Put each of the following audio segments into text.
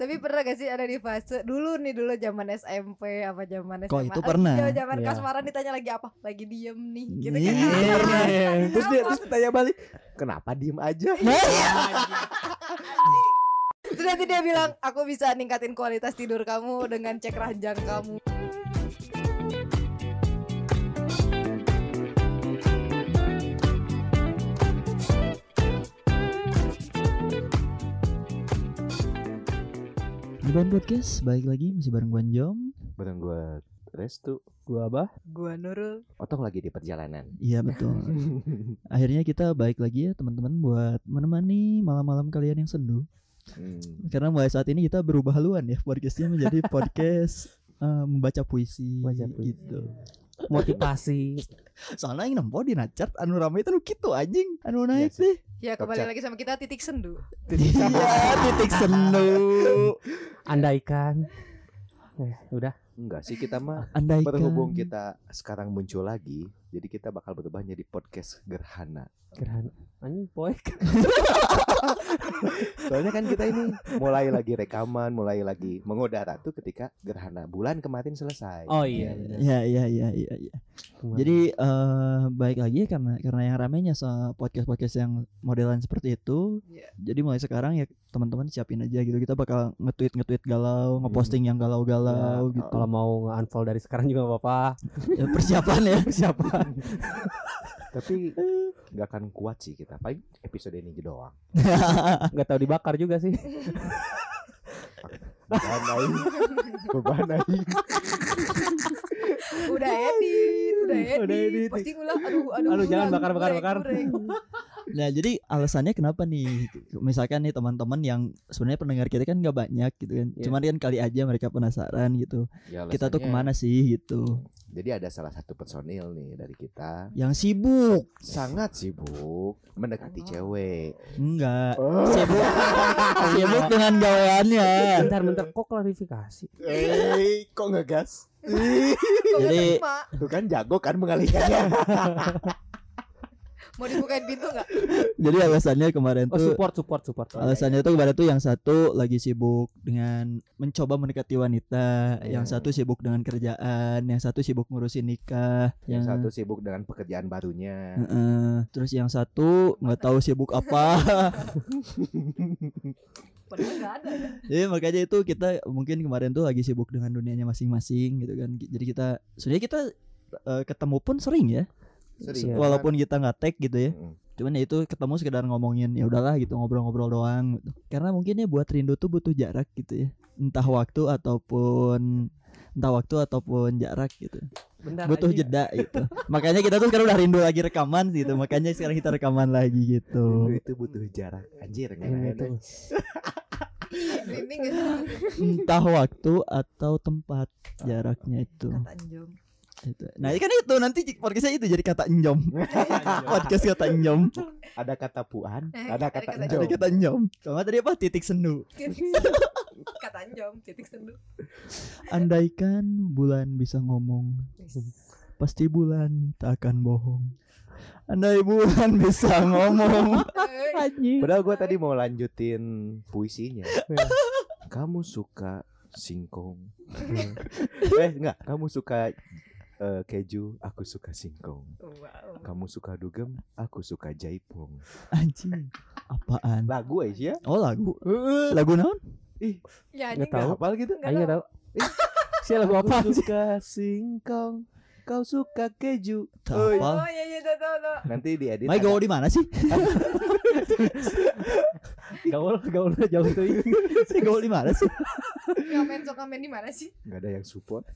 Tapi pernah gak sih ada di fase dulu nih dulu zaman SMP apa zaman SMA? Kok itu pernah? Zaman zaman Iya. kasmaran ditanya lagi apa? Lagi diem nih. Gitu Iya. kan. Iya. terus dia terus tanya balik kenapa diem aja Terus nanti dia bilang, aku bisa ningkatin kualitas tidur kamu dengan cek ranjang kamu. Ban Podcast balik lagi masih bareng Gwan Jom. bareng gue Restu Gua apa? Gua Nurul. Otong lagi di perjalanan Iya betul. Akhirnya kita baik lagi ya teman-teman buat menemani malam-malam kalian yang sendu. Hmm. Karena mulai saat ini kita berubah haluan ya podcastnya menjadi podcast eh, membaca puisi, Baca puisi. gitu. Motivasi. Soalnya yang nempo di nacat anu rame itu nu kitu anjing anu naik Iya sih. deh. Ya kembali lagi sama kita titik sendu. Iya titik sendu. Andaikan. Eh, udah. enggak sih kita mah Andaikan. berhubung kita sekarang muncul lagi jadi kita bakal berubah jadi podcast gerhana Gerhana. Anjing poek. soalnya kan kita ini mulai lagi rekaman mulai lagi mengudara tuh ketika gerhana bulan kemarin selesai Oh iya. Iya iya iya iya. iya. Kemarin. Jadi eh baik lagi ya karena karena yang ramenya se podcast podcast yang modelan seperti itu. Iya. Jadi mulai sekarang ya teman-teman siapin aja gitu. Kita bakal nge-tweet nge-tweet galau, ngeposting yang galau-galau Ya, gitu. kalau mau nge-unfollow dari sekarang juga apa-apa. Ya, persiapan ya. Persiapan. Tapi nggak akan kuat sih kita paling episode ini aja doang Gak tahu dibakar juga sih. beban aing beban aing Udah edit, udah edit. Udah edit. Posting ulah. Aduh, aduh. Aduh, jangan bakar, bakar, bakar. Nah, jadi alasannya kenapa nih? Misalkan nih teman-teman yang sebenarnya pendengar kita kan gak banyak gitu kan. Iya. Cuman kan kali aja mereka penasaran gitu. Ya, Kita tuh ke mana sih gitu. jadi ada salah satu personil nih dari kita Yang sibuk. sangat sibuk mendekati cewek Enggak. Oh. Sibuk. sibuk dengan gaweannya. Bentar-bentar kok klarifikasi. Eh, kok ngegas? Nggak Jadi-? Tuh kan jago kan mengalihkannya. Mau dibukain pintu nggak? Jadi alasannya kemarin Oh tuh support support support. Alasannya tuh kemarin tuh yang satu lagi sibuk dengan mencoba mendekati wanita, yang Hmm. satu sibuk dengan kerjaan, yang satu sibuk ngurusin nikah, Yang satu sibuk dengan pekerjaan barunya. Heeh. terus yang satu nggak tahu sibuk apa. Padahal ada ya. Jadi makanya itu kita mungkin kemarin tuh lagi sibuk dengan dunianya masing-masing gitu kan. Jadi kita sebenarnya kita eh, ketemu pun sering ya. Sering. Walaupun kita nggak tag gitu ya. Mm-mm. Cuman ya itu ketemu sekedar ngomongin ya udahlah gitu ngobrol-ngobrol doang gitu. Karena mungkin ya buat rindu tuh butuh jarak gitu ya. Entah waktu ataupun entah waktu ataupun jarak gitu. Bentar butuh aja. jeda gitu. Makanya kita tuh sekarang udah rindu lagi rekaman gitu. Makanya sekarang kita rekaman lagi Rindu gitu. itu butuh jarak. Anjir sih? Entah waktu atau tempat jaraknya itu. Kata Anjom. Itu. Nah, kan itu nanti podcastnya itu jadi kata enjom. Podcast kata enjom. Ada kata puan, Eh, ada kata kata Ada enjom. kata enjom. Kalau tadi apa? Titik sendu. Kata Anjom, titik sendu. Andaikan bulan bisa ngomong, pasti bulan tak akan bohong. Andai bulan bisa ngomong. Padahal gue tadi mau lanjutin puisinya. Kamu suka singkong. eh enggak, kamu suka eh, keju, aku suka singkong. Wow. Kamu suka dugem, aku suka jaipong. Anjing. Apaan? Lagu aja ya? Oh lagu. Lagu naon? Ya, Nggak anjing tahu. Nggak hafal gitu? Ayo tahu. tahu. Si lagu apa Aku suka singkong, kau suka keju. Apa. Oh iya iya tahu tahu tahu. Nanti diedit. Mai gaul di mana sih? Gaul gaul jauh tuh. Saya gaul di mana sih? Ngamen sok ngamen di mana sih? nggak ada yang support.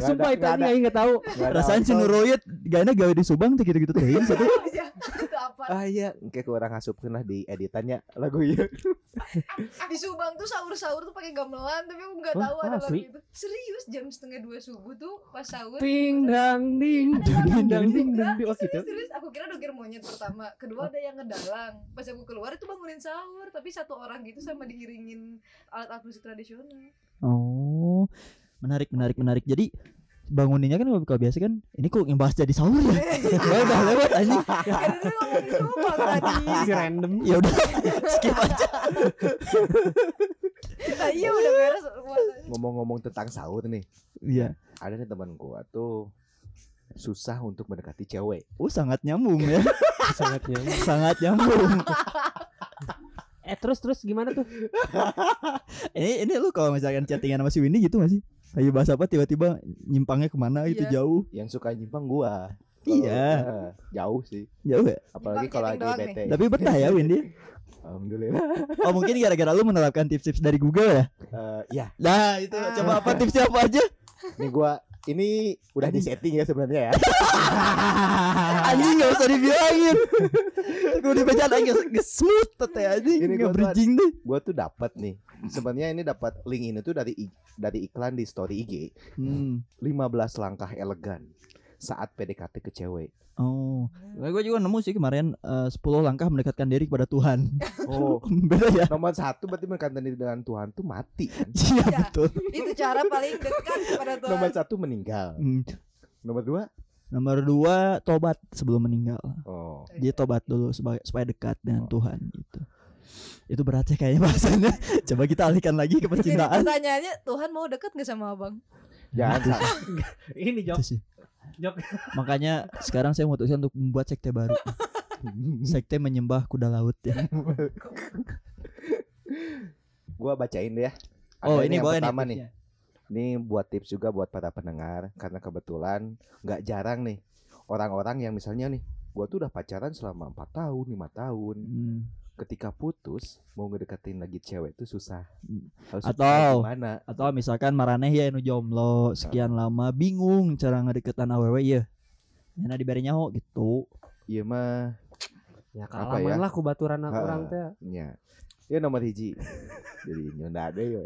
Sumpah ada, itu aing enggak tahu. Rasaan si. Nuroyet gana gawe di Subang tuh gitu-gitu teh. Satu. Iya, Itu apa? Ah iya, kayak kurang asupkeun lah di editannya lagu iya. Di Subang tuh sahur-sahur tuh pakai gamelan tapi aku nggak tahu ada lagu itu. Serius jam setengah dua subuh tuh pas sahur. Ting dang ding ding dang ding dang ding. Oh gitu. Serius, serius, aku kira dogir monyet pertama Kedua ada yang ngedalang Pas aku keluar itu bangunin sahur Tapi satu orang gitu sama diiringin alat-alat musik tradisional Oh. Menarik menarik menarik. Jadi banguninnya kan kalau biasa kan ini kok yang bahas jadi sahur ya ya udah lewat tadi. Si random. ya udah skip aja Nah, iya udah beres. Ngomong-ngomong tentang sahur nih, iya ada nih teman gua tuh susah untuk mendekati cewek. oh sangat nyambung ya Sangat nyambung. sangat nyambung Eh terus terus gimana tuh? ini ini lu kalau misalkan chattingan sama si Windy gitu gak lagi bahas apa tiba-tiba nyimpangnya ke mana gitu Iya. jauh Yang suka nyimpang gua. Iya. eh, jauh sih. jauh ya Apalagi kalau lagi bete. tapi betah ya Windy Alhamdulillah. oh mungkin gara-gara lu menerapkan tips-tips dari Google ya Eh, ya, nah itu Ah. coba apa tipsnya apa aja nih gua ini udah di setting ya sebenarnya ya. anjing gak usah dibilangin gue dibaca gak smooth tete anjing Ini gak bridging deh Gua tuh dapat nih. Sebenarnya ini dapat link ini tuh dari dari iklan di story IG. hmm. 15 langkah elegan saat PDKT ke cewek. oh nah, gue juga nemu sih kemarin eh, 10 langkah mendekatkan diri kepada Tuhan Oh, beda ya nomor satu berarti mendekatkan diri dengan Tuhan tuh mati kan. iya Iya. betul Itu cara paling dekat kepada Tuhan. Nomor satu meninggal. Hmm. Nomor dua, nomor dua tobat sebelum meninggal oh, dia tobat dulu supaya supaya dekat dengan Tuhan gitu itu berat ya kayaknya bahasanya coba kita alihkan lagi ke Jadi percintaan pertanyaannya Tuhan mau dekat nggak sama abang? Jangan salah. Ini jok. sih Jok. makanya sekarang saya memutuskan untuk membuat sekte baru sekte menyembah kuda laut ya Gua bacain deh ya. oh Ada ini yang boleh pertama nih nih. Ini buat tips juga buat para pendengar karena kebetulan nggak jarang nih orang-orang yang misalnya nih gua tuh udah pacaran selama empat tahun, lima tahun. Hmm. Ketika putus mau ngedeketin lagi cewek itu susah. Hmm. Harus Atau- gimana? atau misalkan maraneh ya nu jomblo sekian lama bingung cara ngedeketan awewe ya Yana diberi nyaho gitu Iya mah Ya Apa kalaman ya? lah kubaturan Ha. orang teh. ya. Ya nomor hiji. Jadi nyunda deh yo.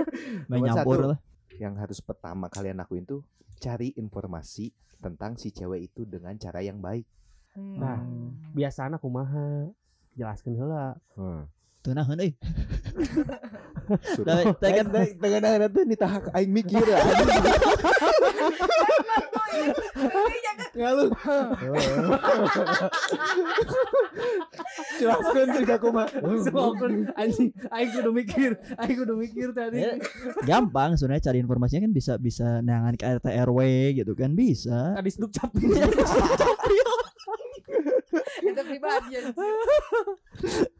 main Nomor nyampur satu. lah Yang harus pertama kalian lakuin tuh cari informasi tentang si cewek itu dengan cara yang baik. Nah. Biasana kumaha? Jelaskeun heula. Hmm. tuh nah euy Sudah. Teh- teh kan- Tengah-tengah tuh nitah aing mikir ya. Ngalu. Jelaskan kumaha. Sokon anjing aing kudu mikir, aing kudu mikir tadi. Ya, gampang sebenarnya cari informasinya kan bisa bisa nangan ke RT RW gitu kan bisa Tadi seduk cap. Itu pribadi anjir.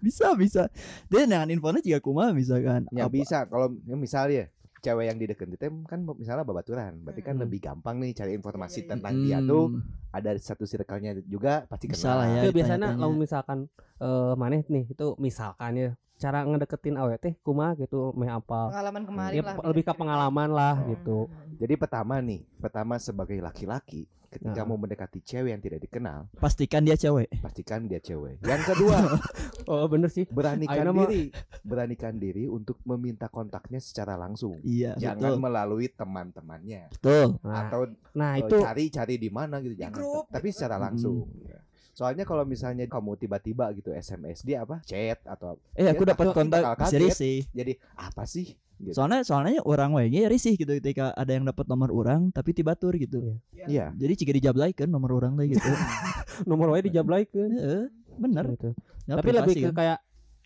bisa bisa dia nangan infonya juga kumaha misalkan Ya Apa- bisa kalau ya misalnya cewek yang dideketin tem kan misalnya babaturan berarti kan Hmm. lebih gampang nih cari informasi Iya, iya, tentang Hmm, dia tuh ada satu circle-nya juga pasti Bisa lah kenal. ya. Ya biasanya lamun misalkan eh maneh nih itu misalkan ya cara ngedeketin awe teh kumaha gitu meh apa. Pengalaman kemarin Ya, lah. lebih ke pengalaman lah Hmm. gitu. Jadi pertama nih, pertama sebagai laki-laki ketika Nah. mau mendekati cewek yang tidak dikenal, pastikan dia cewek pastikan dia cewek. Yang kedua, Oh bener sih. beranikan mah- diri, beranikan diri untuk meminta kontaknya secara langsung. iya Jangan betul melalui teman-temannya Nah, betul atau nah eh, itu cari-cari di mana gitu Di jangan. grup Tapi gitu secara langsung. Ya. Soalnya kalau misalnya kamu tiba-tiba gitu SMS dia apa? Chat atau eh aku dapat kontak sih jadi apa sih? Gitu. soalnya soalnya orang we ge risih gitu ketika ada yang dapat nomor orang tapi tibatur gitu Iya. Iya. jadi jika dijablaikan nomor orang teh gitu nomor wae dijablaikeun. Heeh, bener Gitu. Ya, Tapi lebih ke kayak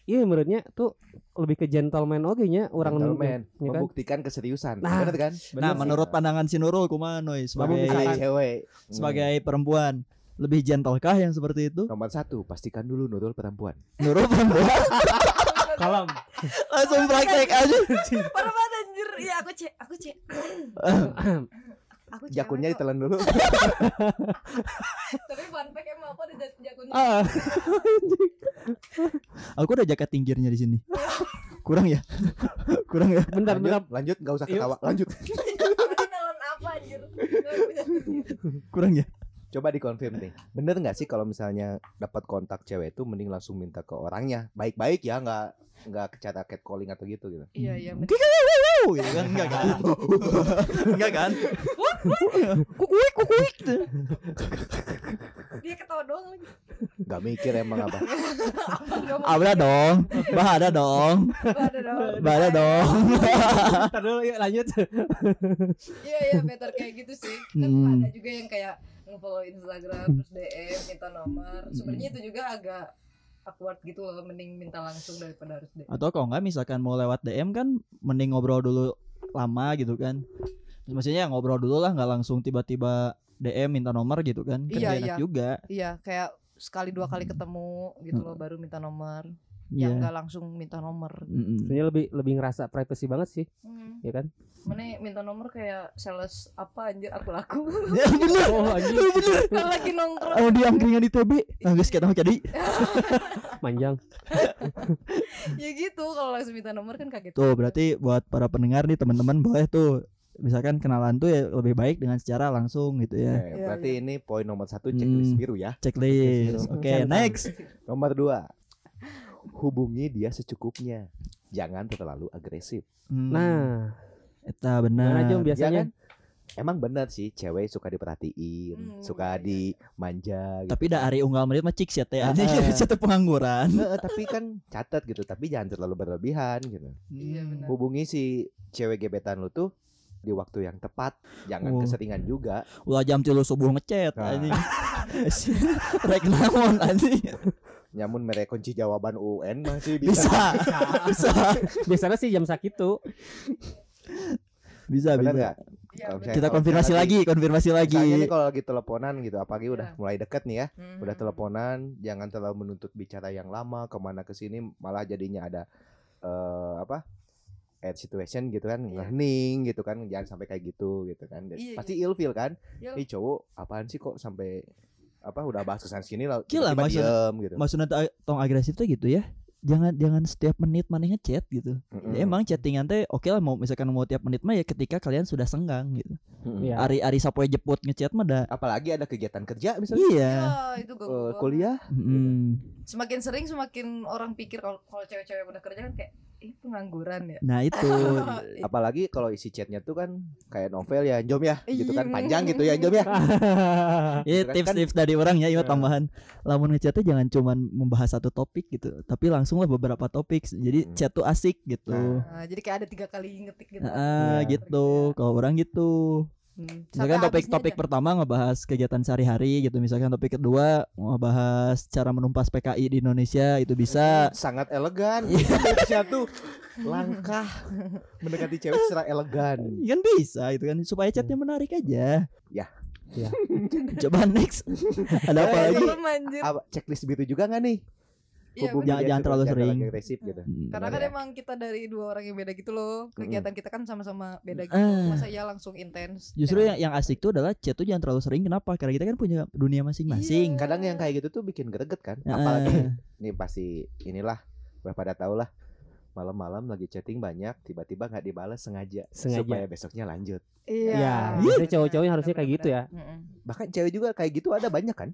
Iya menurutnya tuh lebih ke gentleman oke nya orang Gentleman, ya kan? membuktikan keseriusan. Nah, Bener kan? nah Bener sih. menurut pandangan si Nurul kumaha Noy sebagai cewek. sebagai perempuan lebih gentlekah yang seperti itu Nomor satu, pastikan dulu Nurul perempuan. Nurul perempuan Kalem. langsung praktek aja Parah banget anjir. Iya aku cek, aku cek. Aku Jakunnya ditelan dulu. Tapi fun fact emang aku ada jak- jakunnya. ah, aku udah jaket tinggirnya di sini kurang ya kurang ya bentar bentar. lanjut, lanjut, nggak usah ketawa. Lanjut. Apa kurang ya Coba dikonfirm nih. Bener nggak sih kalau misalnya dapat kontak cewek itu mending langsung minta ke orangnya. Baik-baik ya, nggak nggak cara catcalling atau gitu gitu. Iya iya. Mungkin ya kan enggak kan? enggak kan? Kukuik kukuik. Dia ketawa doang lagi. Nggak mikir emang apa. Ada dong. Bah ada dong. Ada dong. Bah ada dong. Ntar dulu yuk lanjut. Iya iya better kayak gitu sih. Kan Hmm. ada juga yang kayak nge-follow Instagram terus DM minta nomor. Sebenarnya itu juga agak awkward gitu loh mending minta langsung daripada harus DM. Atau kalau enggak misalkan mau lewat DM kan mending ngobrol dulu lama gitu kan. Maksudnya ngobrol dulu lah nggak langsung tiba-tiba DM minta nomor gitu kan. Kan Iya, nggak enak iya. juga. Iya kayak sekali dua kali ketemu gitu loh baru minta nomor. Iya. Yang enggak langsung minta nomor. Mm-mm. Sebenarnya lebih lebih ngerasa privacy banget sih, Hmm. ya kan? Mana minta nomor kayak sales apa anjir aku laku. Ya bener. Oh anjing, Kalau lagi nongkrong Oh di angkringan di TB Nggak kita mau jadi manjang. ya gitu kalau langsung minta nomor kan kaget. Tuh berarti buat para pendengar nih teman-teman boleh tuh Misalkan kenalan tuh ya lebih baik dengan secara langsung gitu ya Iya, berarti ini poin nomor satu checklist Hmm. biru ya. Checklist Oke Centang. next Nomor dua, hubungi dia secukupnya. Jangan terlalu agresif. Hmm, Nah, Eta gimana benar Jom biasanya? Ya kan? Emang bener sih, cewek suka diperhatiin, Hmm, suka iya, dimanja. Gitu. Tapi dah hari unggal menit mah cik ya teh Ah, Anjing ah. Cek pengangguran tapi kan catat gitu, tapi jangan terlalu berlebihan gitu. Iya, Hmm. benar. Hubungi si cewek gebetan lu tuh di waktu yang tepat, jangan Oh. keseringan juga. Ulah jam tilu subuh ngechat Nah. anjing Rek naon anjing Nyamun mereka kunci jawaban UN masih bisa. Bisa Bisa Biasanya sih jam sakit tuh. Bisa Bener bisa? Iya, benar. misalnya- Kita konfirmasi misalnya lagi Konfirmasi lagi Misalnya nih kalau lagi teleponan gitu, apalagi udah Iya. mulai deket nih ya, Mhm. udah teleponan, jangan terlalu menuntut bicara yang lama, ke mana ke sini, malah jadinya ada eh apa? Add situation gitu kan, Iya. ngehening gitu kan, jangan sampai kayak gitu gitu kan. Iya, Pasti ilfil kan? Iya. Ih cowok, apaan sih kok sampai apa udah bahas ke sana sini lah, Gila, tiba-tiba maksud- diem gitu. Maksudnya ta- tong agresif tuh gitu ya Jangan jangan setiap menit mana ngechat gitu Mm-mm. Ya, emang chattingan teh oke lah mau misalkan mau tiap menit mah ya ketika kalian sudah senggang gitu. Mm-mm. Iya. Ari ari sapoe jeput ngechat mah dah. Apalagi ada kegiatan kerja misalnya, Iya. Ya, itu eh, ganggu banget. kuliah, Mm. Semakin sering semakin orang pikir kalau kalau cewek-cewek udah kerja kan kayak pengangguran ya. Nah itu apalagi kalau isi chatnya tuh kan kayak novel ya, Jom ya, gitu kan Iya. panjang gitu ya, Jom ya. ya Kan- tips-tips dari orang ya, iya tambahan. Lamun ngechatnya jangan cuman membahas satu topik gitu, tapi langsung lah beberapa topik. Jadi Hmm. chat tuh asik gitu. Nah, jadi kayak ada tiga kali ngetik gitu. Ah, Iya. gitu. Kalau orang gitu. Hmm. Misalkan Sampai topik-topik pertama ngebahas kegiatan sehari-hari gitu. Misalkan topik kedua ngebahas cara menumpas PKI di Indonesia itu bisa. sangat elegan. Iya. Tipsnya tuh langkah mendekati cewek secara elegan. Kan bisa itu kan supaya chatnya menarik aja. Ya. Ya. Coba next. Ada apa Eh, lagi? Apa checklist biru juga nggak nih? Iya, Hubungi Jangan- jangan terlalu sering. agresif gitu. Hmm. Karena kan ya? emang kita dari dua orang yang beda gitu loh. Kegiatan kita kan sama-sama beda gitu. Ah. Masa ya langsung intens. Justru Ya. yang yang asik tuh adalah chat tuh jangan terlalu sering. Kenapa? Karena kita kan punya dunia masing-masing. Iya. Kadang yang kayak gitu tuh bikin greget kan. Heeh. Apalagi nih pasti inilah udah pada tau lah malam-malam lagi chatting banyak tiba-tiba nggak dibalas sengaja, Sengaja. supaya besoknya lanjut Iya. Ya, biasanya cowok-cowoknya benar, harusnya kayak gitu ya. bahkan cewek juga kayak gitu ada banyak kan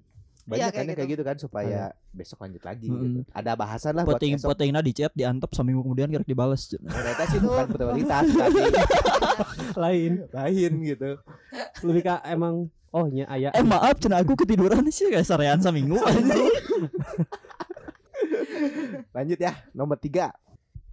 banyak Iya, kan kayak yang kayak gitu kan supaya besok lanjut lagi Mm-mm. gitu. ada bahasan lah buat Poting besok potingna di chat diantep seminggu kemudian kira dibales. ternyata sih bukan prioritas tapi Lain. lain gitu Lebih ke emang oh nya aya. Eh maaf cina aku ketiduran sih kayak sarean seminggu lanjut ya nomor tiga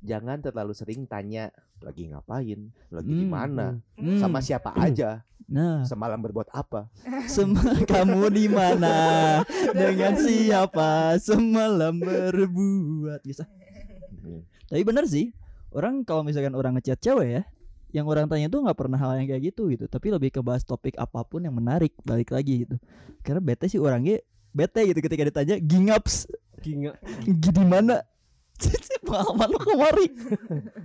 jangan terlalu sering tanya lagi ngapain lagi di Hmm, mana Hmm. sama siapa aja Nah, semalam berbuat apa Sem- kamu di mana dengan siapa semalam berbuat bisa. Hmm. Tapi bener sih, orang kalau misalkan orang ngechat cewek ya, yang orang tanya tuh nggak pernah hal yang kayak gitu gitu, tapi lebih ke bahas topik apa pun yang menarik balik lagi gitu. Karena bete sih orangnya bete gitu ketika ditanya gingaps Ginga. di mana pengalaman lo kemari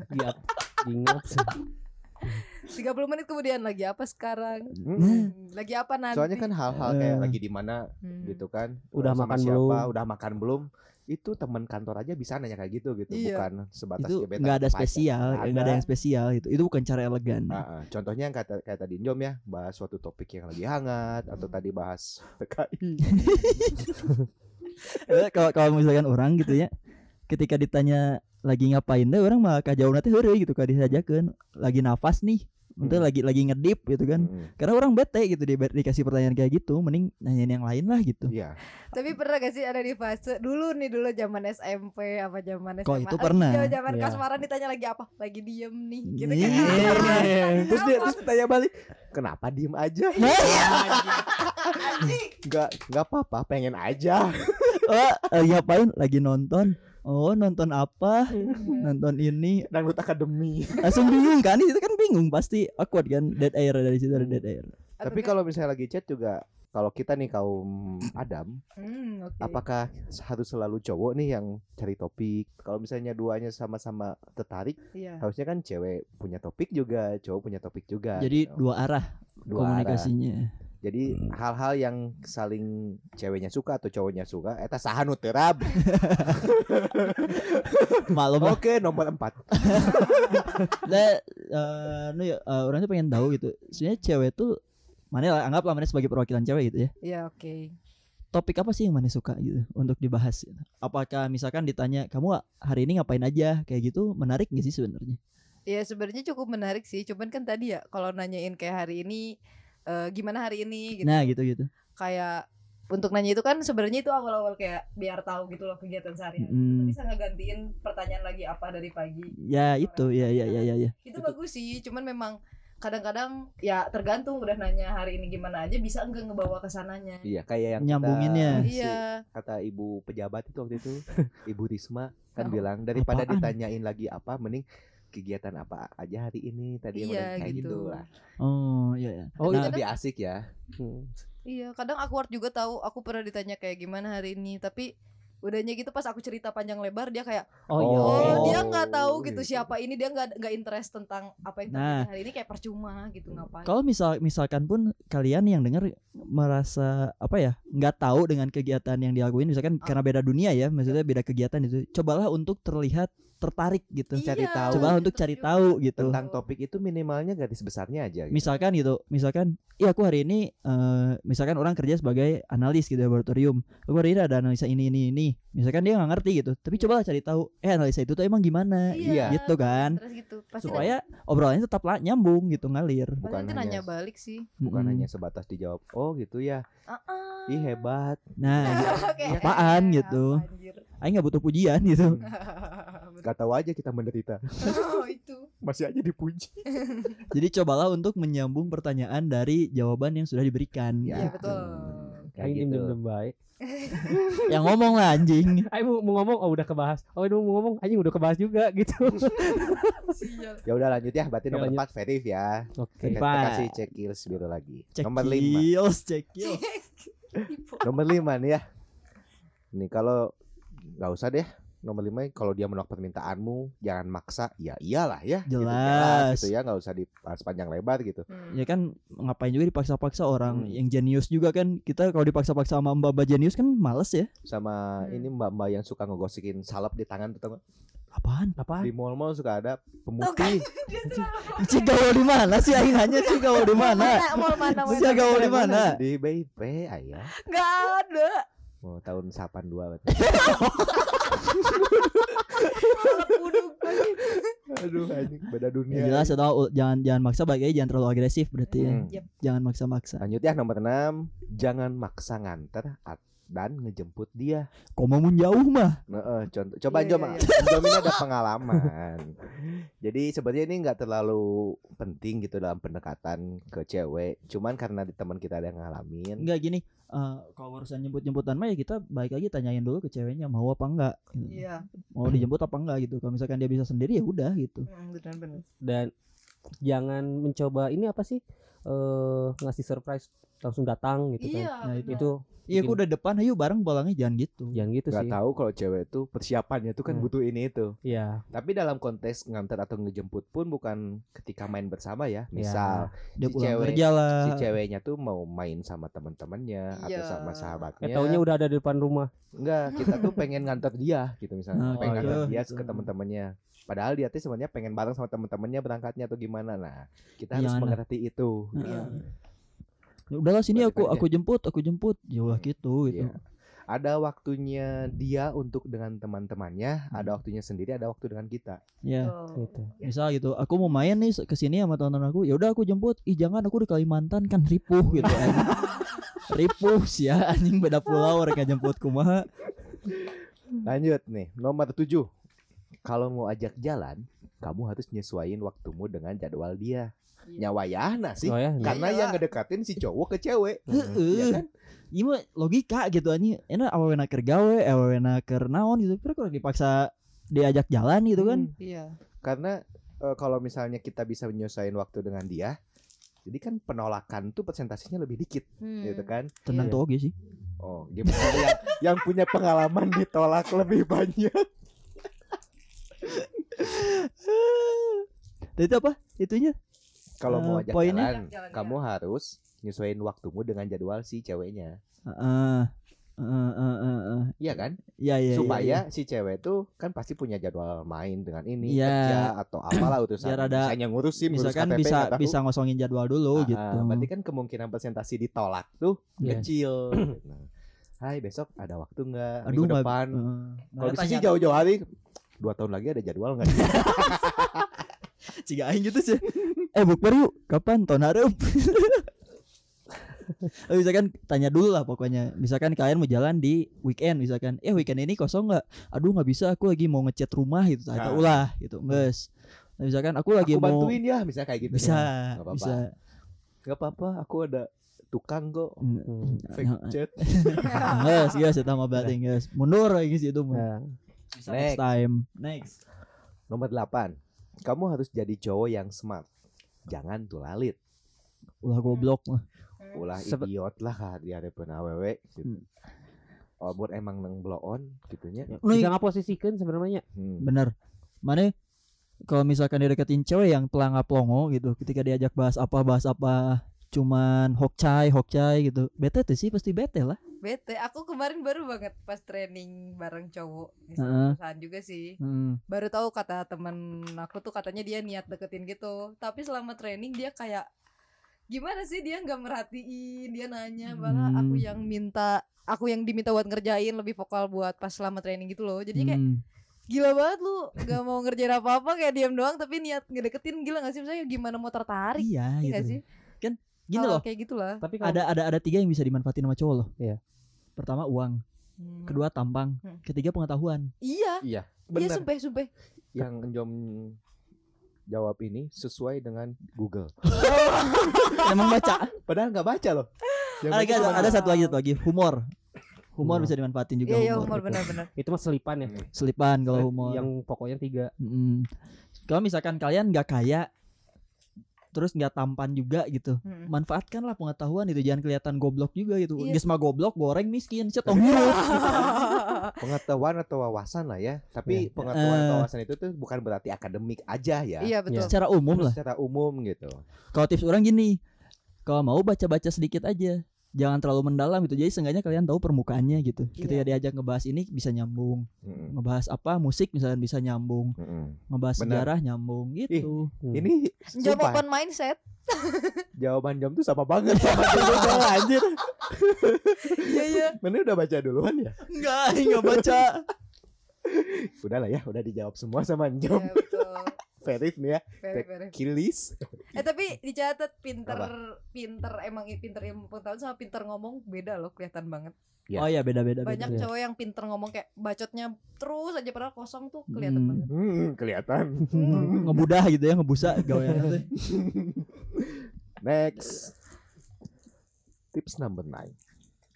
Dia gingat. 30 menit kemudian lagi apa sekarang? Hmm. Hmm, Lagi apa nanti? soalnya kan hal-hal kayak Eh. lagi di mana Hmm. gitu kan Udah sama makan siapa, belum? udah makan belum itu teman kantor aja bisa nanya kayak gitu gitu Iya. bukan sebatas itu gebetan nggak ada pacar. spesial Nggak nggak ada ada. yang spesial itu itu bukan cara elegan Ah, ah. contohnya yang kata kayak tadi Jom ya bahas suatu topik yang lagi hangat atau Hmm. tadi bahas PKI Eh, kalau kalau misalkan orang gitu ya ketika ditanya lagi ngapain deh orang mah kajauh nanti heureuy gitu kan disajakeun lagi nafas nih untuk Hmm. lagi lagi ngedip gitu kan Mm-mm. karena orang bete gitu di, dikasih pertanyaan kayak gitu mending nanyain yang lain lah gitu Iya Tapi pernah gak sih ada di fase dulu nih dulu zaman SMP apa zaman SMA? Kok itu Ah, pernah? iya, zaman Iya. kasmaran ditanya lagi apa? Lagi diem nih. Gitu Iya. kan. terus dia terus tanya balik kenapa diem aja nggak nggak apa-apa pengen aja oh, lagi ngapain lagi nonton oh nonton apa? Nonton ini. Dangdut akademi. Langsung bingung kan? Itu kan bingung. Pasti awkward kan? Dead air dari situ ada dead air. Tapi kalau misalnya lagi chat juga kalau kita nih kaum Adam Hmm, oke. apakah harus selalu cowok nih yang cari topik? Kalau misalnya duanya sama-sama tertarik Iya. harusnya kan cewek punya topik juga cowok punya topik juga jadi gitu. dua arah Dua arah. Jadi hal-hal yang saling ceweknya suka atau cowoknya suka eta saha nu teu rab maklum oke nomor empat Nah, eh, nu ya, eh, orang tuh pengen tahu gitu. Sebenarnya cewek tuh mana lah, anggaplah mana sebagai perwakilan cewek gitu ya. Iya, oke. Topik apa sih yang mana suka gitu untuk dibahas? Gitu. Apakah misalkan ditanya kamu hari ini ngapain aja kayak gitu menarik gak sih sebenarnya? Ya sebenarnya cukup menarik sih. Cuman kan tadi ya kalau nanyain kayak hari ini eh, gimana hari ini gitu. Nah gitu gitu. Kayak untuk nanya itu kan sebenarnya itu awal-awal kayak biar tahu gitu loh kegiatan sehari-hari. Hmm. Bisa ngegantiin pertanyaan lagi apa dari pagi. Ya itu ya ya ya ya ya. Itu bagus sih, cuman memang kadang-kadang ya tergantung udah nanya hari ini gimana aja bisa enggak ngebawa ke sananya. iya kayak yang Nyambunginnya. si- Iya. kata ibu pejabat itu waktu itu ibu Risma kan bilang daripada Apaan? ditanyain lagi apa mending kegiatan apa aja hari ini tadi Iya, kayak gitu. gitu lah Oh iya ya. Oh, Nah, lebih asik ya Hmm. Iya, kadang awkward juga tahu aku pernah ditanya kayak gimana hari ini, tapi udahnya gitu pas aku cerita panjang lebar dia kayak Oh iya. oh, Oh, dia nggak tahu gitu gitu. siapa ini dia nggak nggak interest tentang apa yang Nah. topiknya hari ini kayak percuma gitu ngapain Kalau misal misalkan pun kalian yang dengar merasa apa ya nggak tahu dengan kegiatan yang dilakuin misalkan Ah. karena beda dunia ya maksudnya beda kegiatan itu cobalah untuk terlihat tertarik gitu cari Iya, tahu. cobalah untuk cari tahu gitu. Tentang topik itu minimalnya garis besarnya aja gitu. misalkan gitu misalkan iya aku hari ini eh, misalkan orang kerja sebagai analis gitu di laboratorium. Aku hari ini ada analisa ini ini ini. Misalkan dia nggak ngerti gitu tapi cobalah cari tahu eh analisa itu tuh emang gimana? Iya. gitu kan. terus gitu. Pasti supaya obrolannya tetap lah nyambung gitu ngalir. Bukan nanti hanya- nanya balik sih. bukan Mm-mm. hanya sebatas dijawab oh gitu ya. Ah-ah. ih hebat. Nah Kayak, apaan gitu. Aing nggak butuh pujian gitu Betul. gak tahu aja kita menderita oh, itu masih aja dipuji Jadi cobalah untuk menyambung pertanyaan dari jawaban yang sudah diberikan. iya Ya. betul kayak gitu diem-diem baik. yang ngomong lah anjing. Aing mau, mau ngomong oh udah kebahas. Oh ini mau ngomong anjing udah kebahas juga gitu. Ya udah lanjut ya berarti Ya, nomor lanjut. empat Verif ya Oke. kita, kita kasih cekils biru lagi Cek nomor lima kills, cek kills. nomor lima nih ya nih kalau nggak usah deh nomor lima kalau dia menolak permintaanmu jangan maksa ya iyalah ya gitu, Jelas. gitu ya nggak usah dibahas panjang lebar gitu Hmm. Ya kan ngapain juga dipaksa-paksa orang Hmm. yang jenius juga kan kita kalau dipaksa-paksa sama mbak-mbak jenius kan males ya. sama Hmm. ini mbak-mbak yang suka ngegosikin salep di tangan nggak? Apaan? Apaan? di mall-mall suka ada pemutih Si gaul di mana sih aing nanya si gaul di mana? Mau mana di mana? di BIP ayah Gak ada. mau tahun 82 berarti. Aduh anjing beda Ya dunia jelas atau jangan jangan maksa bagai jangan terlalu agresif berarti ya. Hmm. Yep. Jangan maksa-maksa. lanjut ya nomor 6 jangan maksa nganter at- dan ngejemput dia Komo mun jauh mah. Nah, contoh coba Iya, Jom, iya, Jom ini ada pengalaman. Jadi sebenarnya ini nggak terlalu penting gitu dalam pendekatan ke cewek. Cuman karena di teman kita ada yang ngalamin. Enggak gini. eh, kalau urusan jemput-jemputan mah ya kita baik lagi tanyain dulu ke ceweknya mau apa enggak. gitu. Iya. Mau dijemput apa enggak gitu. Kalau misalkan dia bisa sendiri ya udah gitu. Hmm, benar-benar. Dan jangan mencoba ini apa sih eh ngasih surprise langsung datang gitu Iya. kan Nah, benar. itu Iya, aku udah depan, ayo bareng bolangnya jangan gitu. jangan gitu Gak sih tahu kalau cewek tuh persiapannya tuh kan Hmm. butuh ini itu. Iya Tapi dalam konteks nganter atau ngejemput pun bukan ketika main bersama ya. Misal Dia Si pulang cewek- si ceweknya tuh mau main sama teman-temannya atau Iya. sama eh sahabatnya. taunya udah ada di depan rumah Enggak, kita tuh pengen nganter dia gitu misalnya. Nah, pengen gitu. nganter dia Gitu. ke teman-temannya. Padahal dia tuh sebenarnya pengen bareng sama teman-temannya berangkatnya atau gimana. Nah, kita harus lah. mengerti itu. Iya. Ya udahlah sini Balik aku aja. aku jemput, aku jemput. Ya udah gitu gitu. Iya. Ada waktunya dia untuk dengan teman-temannya, ada waktunya sendiri, ada waktu dengan kita. Ya. Betul. gitu Misal gitu, aku mau main nih ke sini sama teman-teman aku. Ya udah aku jemput. Ih, jangan aku di Kalimantan kan ripuh gitu anjing. ripuh sih ya anjing beda pulau mereka jemput kumaha. Lanjut nih, nomor 7. Kalau mau ajak jalan, kamu harus nyesuaiin waktumu dengan jadwal dia. Iya. Nyawayana sih. oh ya Karena Iya. yang ngedekatin si cowok ke cewek. Heeh. Ya kan? Iya mah logika gitu anjing. Enak awalnya keur gawe, awalnya keur naon gitu. Tapi kalau dipaksa diajak jalan gitu kan. Hmm. Iya. Karena eh, kalau misalnya kita bisa menyesuaikan waktu dengan dia, jadi kan penolakan tuh persentasenya lebih dikit, Hmm. gitu kan? Tenang Iya. tuh oke sih. Oh, gimana yang yang punya pengalaman ditolak lebih banyak? Dan itu apa? Itunya? Kalau mau Eh, ajak poinnya? jalan, kamu harus nyesuaiin waktumu dengan jadwal si ceweknya. Heeh. Heeh, heeh, heeh. Iya kan? Iya iya. iya, Supaya iya. si cewek tuh kan pasti punya jadwal main dengan ini Iya. kerja atau apalah urusan. Biar ada- Misalnya ngurusin ngurus misalkan KTP, bisa bisa ngosongin jadwal dulu Ah, gitu. Berarti kan kemungkinan presentasi ditolak tuh Iya. kecil. Nah, Hai besok ada waktu nggak? Aduh Minggu depan. Heeh. Kalau jauh-jauh hari. Dua tahun lagi ada jadwal nggak? Ciga aing gitu sih. eh bukber yuk, kapan? Tahun hareup. Eh, misalkan tanya dulu lah pokoknya. Misalkan kalian mau jalan di weekend misalkan. Eh weekend ini kosong nggak? Aduh nggak bisa, aku lagi mau ngecat rumah gitu. Nah, Nah. ulah gitu, guys. Nah, misalkan aku lagi Aku mau bantuin ya, misalnya kayak gitu. bisa, Nggak apa-apa. bisa. Gak apa-apa, aku ada tukang kok. Hmm. Fake Nah, chat. Guys, guys, itu mah berarti guys. Mundur lagi sih itu mah. Next Next. time. Next. Nomor 8. Kamu harus jadi cowok yang smart. Jangan tulalit. Ulah goblok mah. Ulah Sebe- idiot lah hadapan awewe gitu. Hmm. Oh, buat emang neng blow on gitunya. bisa ngaposisikan sebenarnya Hmm. Bener. Mana kalau misalkan dideketin cewek yang pelangap longo gitu, ketika diajak bahas apa bahas apa, cuman hokcai hokcai gitu, bete tuh sih pasti bete lah. Bete, aku kemarin baru banget pas training bareng cowok di perusahaan juga sih. Hmm. Baru tahu kata temen aku tuh katanya dia niat deketin gitu. Tapi selama training dia kayak gimana sih dia nggak merhatiin, dia nanya malah aku Hmm. yang minta aku yang diminta buat ngerjain lebih vokal buat pas selama training gitu loh. Jadi kayak Hmm. gila banget lu nggak mau ngerjain apa-apa kayak diam doang tapi niat ngedeketin gila gak sih misalnya gimana mau tertarik Iya iya gitu. gak sih Gini Hal loh, kayak gitulah tapi kalau ada ada ada tiga yang bisa dimanfaatin sama cowok loh. Iya. Pertama uang, Hmm. kedua tampang, Hmm. ketiga pengetahuan. iya Iya, iya benar. sumpah sumpah yang Jom jawab ini sesuai dengan Google. Emang baca. Padahal nggak baca loh. Yang ada, baca ada, ada satu lagi satu lagi humor. Humor Humor. bisa dimanfaatin juga. iya iya humor. humor benar-benar itu mah selipan ya Selipan kalau humor. yang pokoknya tiga Mm. Kalau misalkan kalian nggak kaya, terus nggak tampan juga gitu, Hmm. manfaatkanlah pengetahuan itu jangan kelihatan goblok juga gitu. Geus mah goblok, goreng miskin, setong hirup. pengetahuan atau wawasan lah ya. Tapi Iya. pengetahuan Eh. atau wawasan itu tuh bukan berarti akademik aja ya. iya betul Secara umum lah. Secara umum gitu. Kalau tips orang gini, kalau mau baca-baca sedikit aja. Jangan terlalu mendalam gitu. Jadi seenggaknya kalian tahu permukaannya gitu. Ketika diajak ngebahas ini bisa nyambung. Mm-mm. Ngebahas apa musik misalnya bisa nyambung. Mm-mm. Ngebahas Benar. sejarah nyambung gitu. Hmm. Ini jam open mindset jawaban jam tuh sama banget sama dulu anjir. iya iya Mana udah baca duluan ya? Enggak, enggak baca. Udah lah ya, udah dijawab semua sama Jom. Iya, betul Verif nih ya. very very Kilis. eh tapi dicatat pinter Apa? pinter emang pinter ilmu pengetahuan sama pinter ngomong beda loh kelihatan banget Ya. Oh iya beda-beda banyak beda. cowok yang pinter ngomong kayak bacotnya terus aja padahal kosong tuh kelihatan Hmm. banget Hmm, kelihatan. Hmm. Ngebudah gitu ya, ngebusa gaweannya. Next. Tips number 9.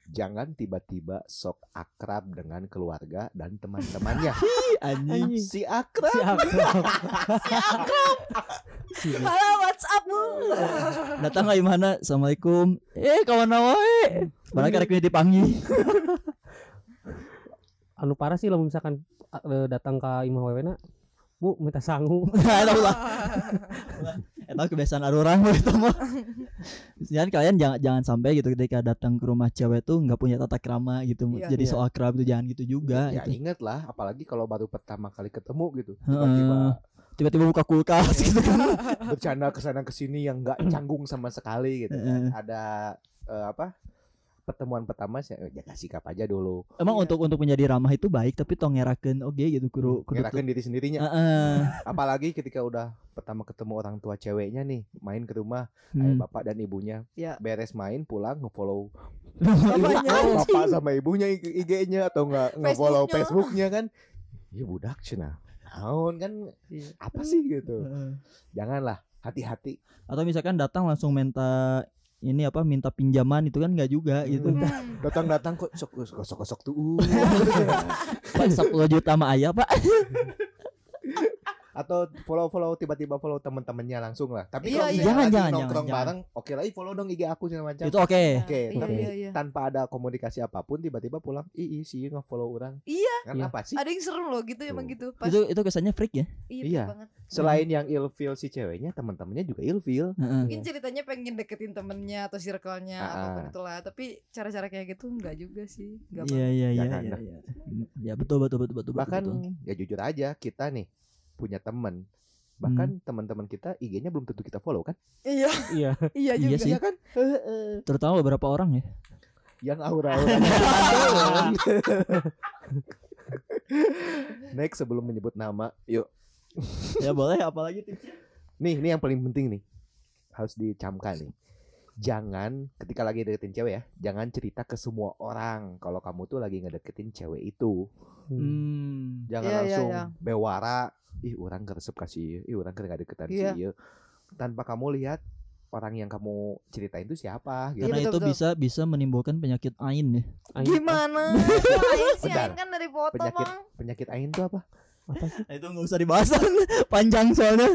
Jangan tiba-tiba sok akrab dengan keluarga dan teman-temannya. Anjing. si akrab. si akrab. Si Malah WhatsApp lu. datang lah mana assalamualaikum. Eh kawan wae padahal karek ini dipanggil? Anu parah sih lamun misalkan eh, datang ke imah wewena bu minta sangu. Nah Eta kebiasaan ada orang itu mah. Jangan kalian jangan jangan sampai gitu ketika datang ke rumah cewek tuh nggak punya tata krama gitu. Iya. Jadi Iya. so akrab itu jangan gitu juga. ya gitu. inget lah apalagi kalau baru pertama kali ketemu gitu tiba-tiba Tiba-tiba buka kulkas gitu kan. bercanda ke sana ke sini yang nggak canggung sama sekali gitu Heeh. ada eh, apa pertemuan pertama saya ya kasih sikap aja dulu Emang Iya. untuk untuk menjadi ramah itu baik tapi tong ngerakeun oke gitu kudu kudu ngerakin diri sendirinya Heeh. apalagi ketika udah pertama ketemu orang tua ceweknya nih main ke rumah Hmm. ayah bapak dan ibunya Ya. beres main pulang ngefollow Bapaknya. bapak sama ibunya IG-nya atau nggak ngefollow Facebooknya. Facebooknya kan ya budak cina naon kan Iya. apa sih gitu Heeh. janganlah hati-hati Atau misalkan datang langsung minta ini apa minta pinjaman itu kan nggak juga gitu. Hmm. Hmm. datang-datang kok sok sok sok tuh Pak 10 juta sama ayah pak. atau follow follow tiba-tiba follow teman-temannya langsung lah tapi Iya, kalau iya. Jangan, lagi jangan, nongkrong jangan, bareng oke lah ih follow dong IG aku segala macam Itu oke. Oke, Iya, tapi iya, iya. tanpa ada komunikasi apa pun tiba-tiba pulang ih ih, sih nge-follow orang Iya. kan Iya. apa sih Ada yang serem loh gitu emang Tuh. gitu. Pas Itu itu kesannya freak ya. iya, Iya. banget. selain yang ilfeel si ceweknya teman-temannya juga ilfeel Heeh. Mungkin ceritanya pengen deketin temennya atau circle-nya Ah, apa pun ah. itulah. Tapi cara-cara kayak gitu enggak juga sih. Enggak Iya iya iya iya. lah. iya. Ya betul betul betul betul. bahkan betul. ya jujur aja kita nih punya teman bahkan teman-teman kita IG-nya belum tentu kita follow kan Iya, iya iya Iya juga. sih. Iya kan Heeh. terutama beberapa orang ya. yang aura-aura next sebelum menyebut nama yuk ya boleh apalagi tipsnya. nih ini yang paling penting nih harus dicamkan nih jangan ketika lagi deketin cewek ya jangan cerita ke semua orang kalau kamu tuh lagi ngedeketin cewek itu Hmm. jangan Iya, iya, langsung iya. bewara ih orang keresep kasih ih orang kena deketan Iya. sih ieu." tanpa kamu lihat orang yang kamu ceritain itu siapa gitu Karena Iya, itu betul, bisa bisa menimbulkan penyakit ain ya. Gimana? Aing sih Bentar. Aing kan dari foto, penyakit Bang. penyakit ain itu apa itu nggak usah dibahas panjang soalnya.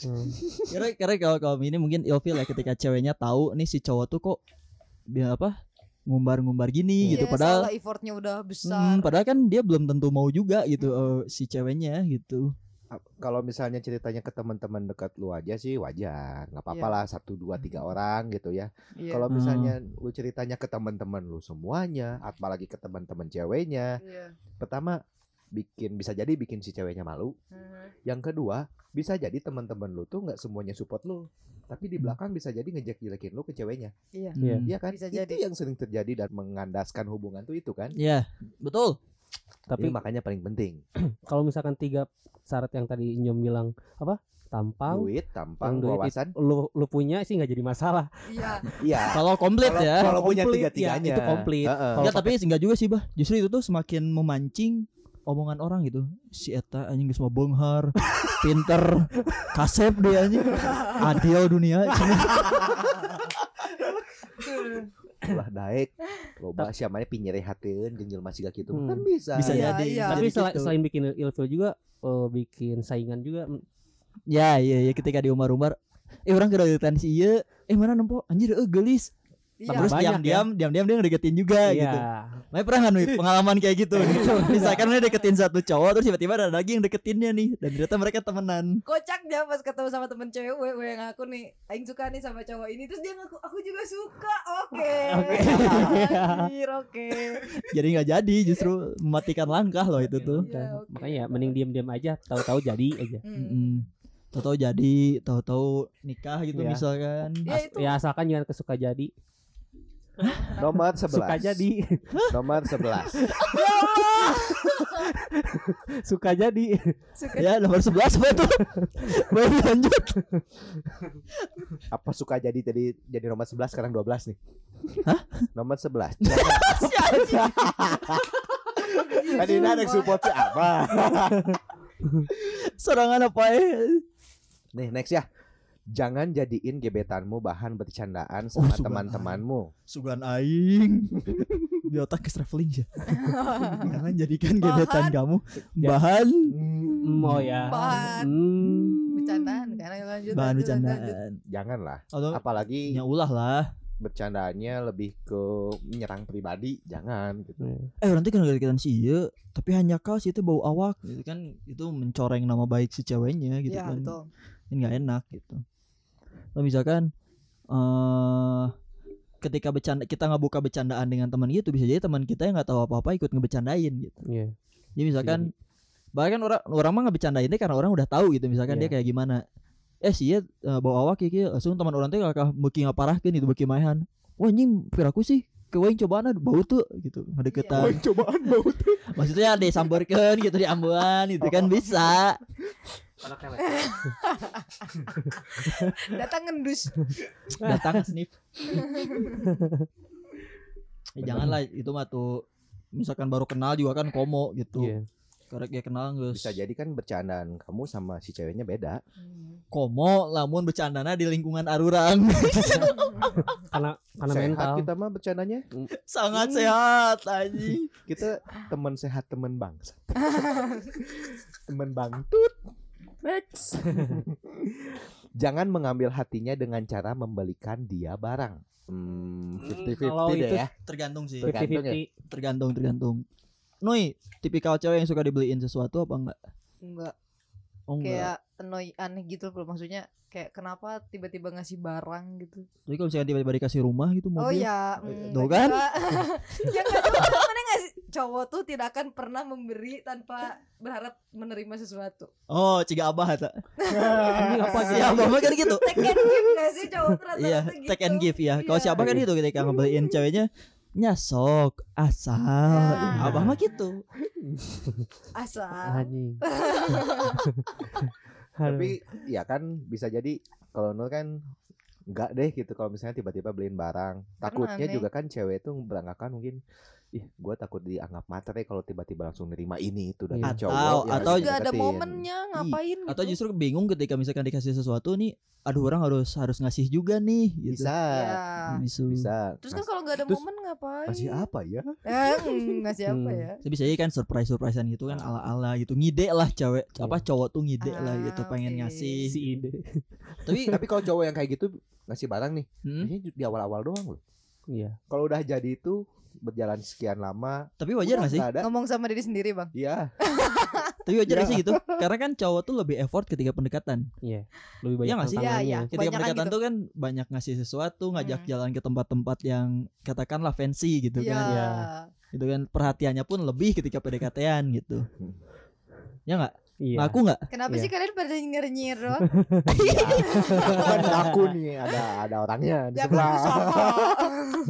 Hmm. Karena karena kalau kalau ini mungkin ilfil ya ketika ceweknya tahu nih si cowok tuh kok dia apa ngumbar-ngumbar gini gitu Iya, padahal soalnya effortnya udah Hmm, besar. padahal kan dia belum tentu mau juga gitu eh, si ceweknya gitu. Kalau misalnya ceritanya ke teman-teman dekat lu aja sih wajar nggak apa-apa Iya. lah satu dua tiga orang gitu ya Iya. kalau Hmm. misalnya lu ceritanya ke teman-teman lu semuanya apalagi ke teman-teman ceweknya Iya. pertama bikin bisa jadi bikin si ceweknya malu Mhm. yang kedua bisa jadi teman-teman lu tuh nggak semuanya support lu tapi di belakang bisa jadi ngejek-jelekin lu ke ceweknya Iya. Iya. Hmm. Iya kan Bisa itu jadi. yang sering terjadi dan mengandaskan hubungan tuh itu kan Iya, betul. tapi Ini makanya paling penting kalau misalkan tiga syarat yang tadi Nyom bilang apa tampang duit tampang duit wawasan itu lu lu punya sih nggak jadi masalah Iya. iya Kalau komplit ya. kalau punya komplit, tiga-tiganya ya, itu komplit. Heeh. Kalau Enggak, tapi enggak juga sih, Bah. Justru itu tuh semakin memancing omongan orang gitu. Si eta anjing geus mah beunghar, pinter, kasep dia anjing. Adil dunia. Ulah daek loba siamanya pinyerehateun jeung jelema siga kitu Hmm. kan bisa bisa Iya, jadi. iya. bisa tapi selain, gitu. selain bikin ilfil juga eh, bikin saingan juga Ya, iya, iya ketika diumbar-umbar Eh orang kedeketan si ieu, eh mana nempo anjir eh gelis. Iya. Terus Banyak diam-diam, diam-diam dia ngedeketin juga gitu. Iya. Nah, pernah nggak nih pengalaman kayak gitu? Misalkan dia deketin satu cowok terus tiba-tiba ada lagi yang deketinnya nih dan ternyata mereka temenan. Kocak dia pas ketemu sama temen cewek gue yang ngaku nih Aing suka nih sama cowok ini Terus dia ngaku aku juga suka Oke Oke. Oke Jadi nggak jadi justru mematikan langkah loh itu tuh. Iya, oke. makanya mending diam-diam aja tahu-tahu jadi aja Hmm. Mm-mm. Tahu-tahu jadi, tahu-tahu nikah gitu Iya. misalkan. Ya itu ya asalkan jangan kesuka jadi nomor 11 suka jadi nomor 11 suka jadi suka Ya nomor 11 apa itu? Baru lanjut. apa suka jadi tadi jadi nomor 11 sekarang 12 nih Hah? nomor 11 tadi ada support apa Serangan apa ya? nih next ya Jangan jadiin gebetanmu bahan bercandaan Oh, sama teman-temanmu. Sugan aing. Di otak ke traveling ya. Jangan jadikan gebetan Bahan. kamu Ya. bahan Hmm, oh ya Bahan. Hmm. Bercandaan kan Ya, lanjut, bahan lanjut, lanjut, lanjut. bercandaan Janganlah. atau Apalagi ya ulah lah bercandaannya lebih ke menyerang pribadi, jangan gitu. Eh nanti kan deketan si iya tapi hanya kau sih itu bau awak gitu kan itu mencoreng nama baik si ceweknya gitu ya kan betul ini nggak enak gitu misalkan eh ketika bercanda kita nggak buka bercandaan dengan teman gitu bisa jadi teman kita yang nggak tahu apa apa ikut ngebercandain gitu. Iya. jadi misalkan bahkan orang orang mah ngebercandain deh karena orang udah tahu gitu misalkan dia Iya. kayak gimana. Eh sih ya bawa awak ya langsung teman orang teh kakak beki ngaparahkeun itu beki maehan. Wah anjing piraku sih kewain cobaan ada bau tuh gitu ngedeketan. Wah, cobaan bau tuh. maksudnya disambarkan gitu di ambulan gitu kan bisa datang ngendus datang sniff ya, janganlah itu mah tuh misalkan baru kenal juga kan komo gitu Iya. karena dia kenal guys Bisa jadi kan bercandaan kamu sama si ceweknya beda. komo lamun bercandana di lingkungan arurang Karena karena sehat mental. kita mah bercandanya. sangat sehat anjing Kita teman sehat, teman bangsa. teman bangtut. Next. Jangan mengambil hatinya dengan cara membelikan dia barang. Hmm, 50-50 kalau deh itu ya. tergantung sih Tergantung ya? 50-50. tergantung tergantung Noi tipikal cewek yang suka dibeliin sesuatu apa enggak enggak oh enggak kayak annoy aneh gitu loh maksudnya kayak kenapa tiba-tiba ngasih barang gitu jadi kalau misalkan tiba-tiba dikasih rumah gitu oh mobil ya Tuh mm, kan? juga. ya enggak juga mana ngasih cowok tuh tidak akan pernah memberi tanpa berharap menerima sesuatu oh ciga abah Anjing apa si sih? abah mah kan gitu take and give gak sih cowok tuh rata-rata iya gitu take and give ya kalau Iya. si abah kan gitu ketika ngebeliin ceweknya nyasok asal Ya. abah mah gitu asal. Tapi ya kan bisa jadi kalau Nur kan enggak deh gitu kalau misalnya tiba-tiba beliin barang. Takutnya juga kan cewek tuh beranggapan mungkin ih gua takut dianggap materi kalau tiba-tiba langsung nerima ini itu dari Iya. cowok Atau- ya atau juga ada momennya ngapain atau gitu. justru bingung ketika misalkan dikasih sesuatu nih aduh orang harus harus ngasih juga nih gitu bisa ya. bisa bisa terus kan Ngas- kalau nggak ada terus momen ngapain ngasih apa ya eh, mm, ngasih apa Hmm. ya Tapi bisa aja kan surprise surprisean gitu kan ala ala gitu ngide lah cewek apa cowok tuh ngide lah gitu Ah, pengen oke. ngasih Si ide. tapi tapi kalau cowok yang kayak gitu ngasih barang nih hmm, di awal-awal doang loh Iya. kalau udah jadi itu berjalan sekian lama tapi wajar gak sih ada ngomong sama diri sendiri bang iya tapi wajar gak Ya. sih gitu karena kan cowok tuh lebih effort ketika pendekatan Iya. Lebih banyak Iya nggak sih? Iya, iya. tantangannya. ketika pendekatan gitu. tuh kan banyak ngasih sesuatu ngajak Hmm. jalan ke tempat-tempat yang katakanlah fancy gitu Iya. kan Iya. itu kan perhatiannya pun lebih ketika PDKT-an gitu ya nggak Iya. ngaku nggak? Kenapa Iya. sih kalian pada nyengir-nyengir doang? Aku kan aku nih ada ada orangnya di ya sebelah.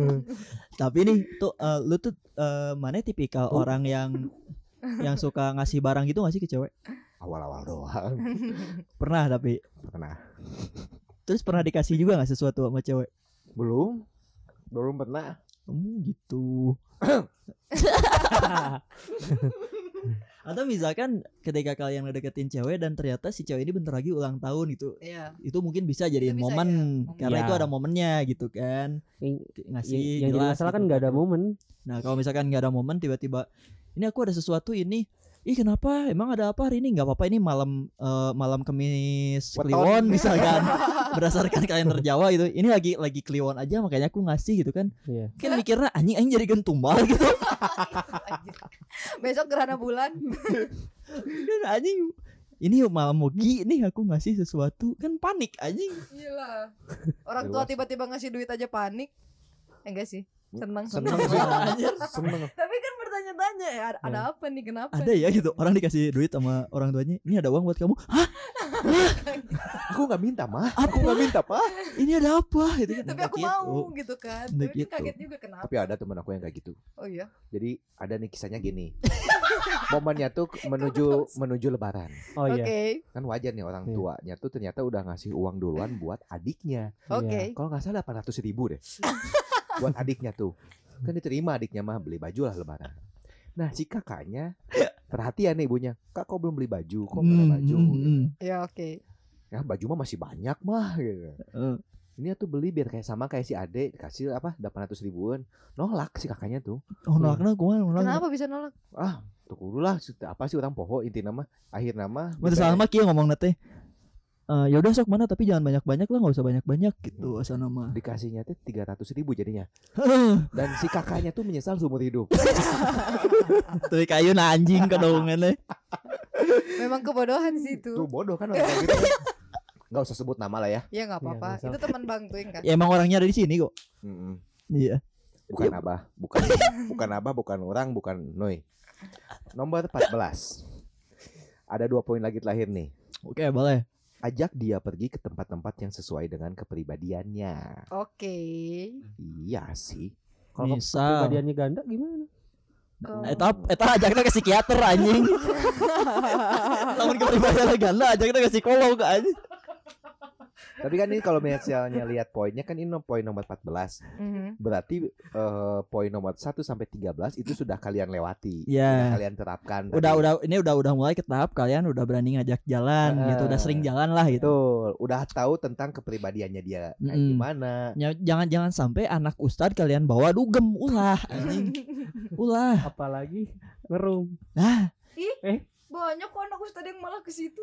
tapi nih tuh eh, lu tuh eh, mana tipikal orang yang yang suka ngasih barang gitu gak sih ke cewek? Awal-awal doang. Pernah tapi? Pernah. Terus pernah dikasih juga nggak sesuatu sama cewek? Belum. Belum pernah. Hmm, gitu atau misalkan ketika kalian ngedeketin cewek dan ternyata si cewek ini bentar lagi ulang tahun gitu Iya. itu mungkin bisa jadiin bisa, momen ya. karena Iya. itu ada momennya gitu kan ngasih yang, yang jadi jelas masalah kan gitu nggak ada momen. Nah kalau misalkan nggak ada momen tiba-tiba ini aku ada sesuatu ini Ih kenapa? Emang ada apa hari ini? Nggak apa-apa ini malam eh, malam Kamis Weton. Kliwon misalkan berdasarkan kalender Jawa gitu. Ini lagi lagi Kliwon aja makanya aku ngasih gitu kan. Iya. Kan mikirnya anjing anjing jadi gentumbal gitu. Besok gerhana bulan Kan anjing ini malam mogi nih aku ngasih sesuatu kan panik anjing. Gila. Orang tua tiba-tiba ngasih duit aja panik. Eh, enggak sih. Senang seneng Anjir. seneng Tapi bertanya-tanya ya ada, ada apa nih kenapa? Ada ya gitu orang dikasih duit sama orang tuanya. Ini ada uang buat kamu. Hah? aku nggak minta mah aku nggak minta pak Ini ada apa? Itu kan Tapi aku gitu. mau gitu kan. Tapi gitu. kaget juga kenapa? tapi ada temen aku yang kayak gitu Oh iya. jadi ada nih kisahnya gini momennya tuh menuju menuju lebaran Oh iya. kan wajar nih orang Iya. tuanya tuh ternyata udah ngasih uang duluan buat adiknya Oke. kalau nggak salah 800 ribu deh buat adiknya tuh kan diterima adiknya mah beli baju lah lebaran nah si kakaknya perhatian nih ibunya kak kok belum beli baju kok ada Hmm, baju hmm, hmm. Ya oke. ya baju mah masih banyak mah gitu. Eh. ini tuh beli biar kayak sama kayak si ade kasih apa 800 ribuan nolak si kakaknya tuh Oh, nolaknya kumaha nolak. Kenapa bisa nolak? tuh kudu lah sudah apa sih orang poho inti nama akhir nama Mata salah mah kieu ngomong teh. Eh, ya udah sok mana tapi jangan banyak banyak lah nggak usah banyak banyak gitu asal nama Dikasihnya teh 300 ribu jadinya. Dan si kakaknya tuh menyesal seumur hidup. tuh kayu nah anjing kedongan Memang kebodohan sih itu. Tuh bodoh kan orang kayak gitu. Nggak usah sebut nama lah ya. Ya nggak apa-apa. Iya, itu teman Bang Tuing kan. ya emang orangnya ada di sini kok iya Bukan abah, bukan bukan abah, bukan orang, bukan Noi. Nomor 14. Ada dua poin lagi terakhir nih. oke boleh Ajak dia pergi ke tempat-tempat yang sesuai dengan kepribadiannya. Oke. Iya sih. Kalau kepribadiannya ganda gimana? Kalau- Eta eta ajaknya ke psikiater anjing. Lamun kepribadian ganda ajaknya ke psikolog anjing. Tapi kan ini kalau misalnya lihat poinnya kan ini poin nomor 14. Mhm. Berarti eh, poin nomor 1 sampai 13 itu sudah kalian lewati. Iya. Sudah kalian terapkan. Udah tadi. udah ini udah udah mulai ke tahap kalian udah berani ngajak jalan Heeh. gitu, udah sering jalan lah gitu. Betul, udah tahu tentang kepribadiannya dia kayak Mm-mm. gimana. Ya, jangan jangan sampai anak ustad kalian bawa dugem ulah anjing. Ulah. Apalagi ngerum. Nah, Banyak kok anak ustad yang malah ke situ.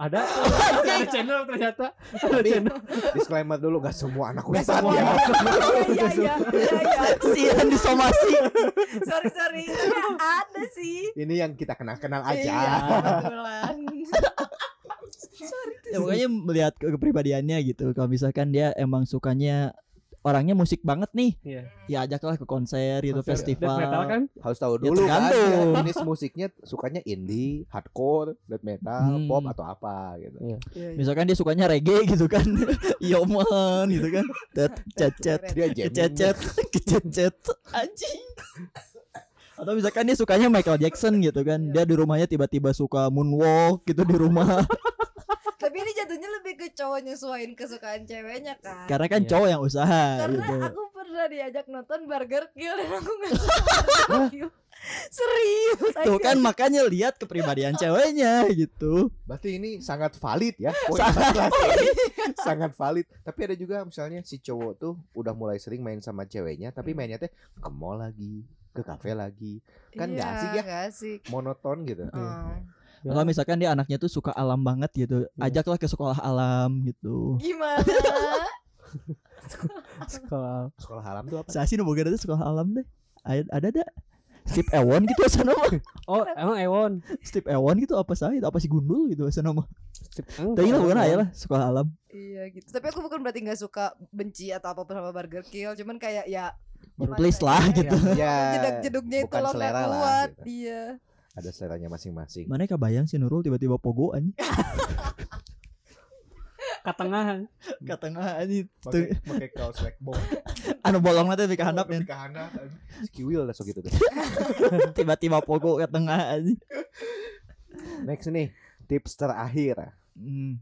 Ada ada channel ternyata. Ada Tapi channel. disclaimer dulu nggak semua anak semua. ya. Iya iya iya iya. sian disomasi. Sorry sorry. Tapi Ada sih. Ini yang kita kenal-kenal aja. Iya, kebetulan. ya pokoknya melihat ke kepribadiannya gitu. Kalau misalkan dia emang sukanya orangnya musik banget nih, Iya. ya ajaklah ke konser gitu, Konser festival. death metal kan? Harus tahu Ya, dulu kan tergantung. jenis musiknya sukanya indie, hardcore, death metal, Hmm. pop atau apa gitu. Iya. Iya, iya. Misalkan dia sukanya reggae gitu kan. Iya man gitu kan. Tet cecet kececet kececet anjing. Atau misalkan dia sukanya Michael Jackson gitu kan. Dia di rumahnya tiba-tiba suka moonwalk gitu di rumah. Tapi ini jatuhnya lebih ke cowok nyesuaiin kesukaan ceweknya kan. Karena kan Iya. cowok yang usaha Karena gitu. aku pernah diajak nonton Burger Kill dan aku nggak. Serius. Tuh kan makanya lihat kepribadian ceweknya gitu. Berarti ini sangat valid ya. Sangat 14 ini. sangat valid. Tapi ada juga misalnya si cowok tuh udah mulai sering main sama ceweknya, tapi mainnya teh ke mall lagi, ke kafe lagi, kan nggak Iya, asik ya? nggak asik. monoton gitu. Oh. Ya. Kalau misalkan dia anaknya tuh suka alam banget gitu, Iya. ajaklah ke sekolah alam gitu. Gimana? Sekolah. Sekolah alam tuh apa? Saya sih nunggu ada sekolah alam deh. Ada ada ada. Steve Ewon gitu asal nama. Oh, emang Ewon. Steve Ewon gitu apa sih? Apa sih gundul gitu asal nama. Tapi lah bukan aja lah sekolah alam. iya gitu. Tapi aku bukan berarti nggak suka benci atau apa sama Burger Kill, cuman kayak ya please ya, lah ya, gitu. Ya, jeduk-jeduknya itu bukan loh nggak selera lah, kuat. gitu. Iya. Ada seleranya masing-masing. Mana kebayang sih Nurul tiba-tiba pogoan Katengahan. ke tengah aja Pakai kaos backbone. anu bolong nanti di kehandap ya Ke handap. Skiwil lah so gitu tuh. tiba-tiba pogo ke tengah aja Next nih, tips terakhir. hmm.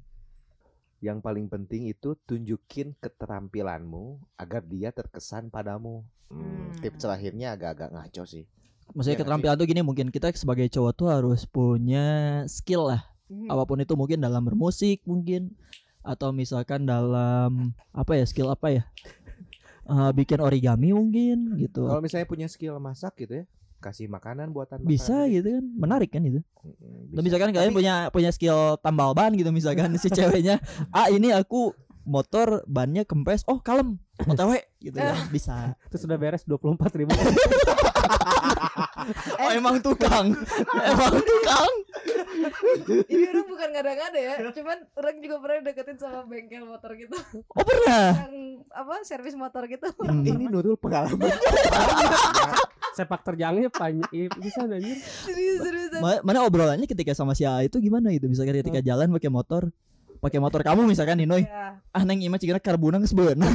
Yang paling penting itu tunjukin keterampilanmu agar dia terkesan padamu. Hmm, Hmm. Tips terakhirnya agak-agak ngaco sih. Maksudnya Iya nggak keterampilan tuh gini mungkin kita sebagai cowok tuh harus punya skill lah Hmm. apa pun itu mungkin dalam bermusik mungkin atau misalkan dalam apa ya skill apa ya Eh, bikin origami mungkin gitu Kalau misalnya punya skill masak gitu ya, kasih makanan buatan bisa makanan. gitu kan menarik kan itu Dan bisa. misalkan kalian Tapi- punya punya skill tambal ban gitu misalkan si ceweknya ah ini aku motor bannya kempes oh kalem OTW gitu ya bisa Itu sudah beres 24 ribu. oh emang tukang emang tukang Ini orang bukan ngada-ngada ya, cuman orang juga pernah deketin sama bengkel motor gitu, oh pernah yang apa servis motor gitu. Hmm. ini Nurul pengalaman. Sepak terjangnya banyak. Iya, bisa anjir. serius serius. Ma- mana obrolannya ketika sama si A itu gimana gitu misalkan ketika jalan pakai motor pakai motor kamu misalkan nih Noy Ya. ah neng ima geus beunang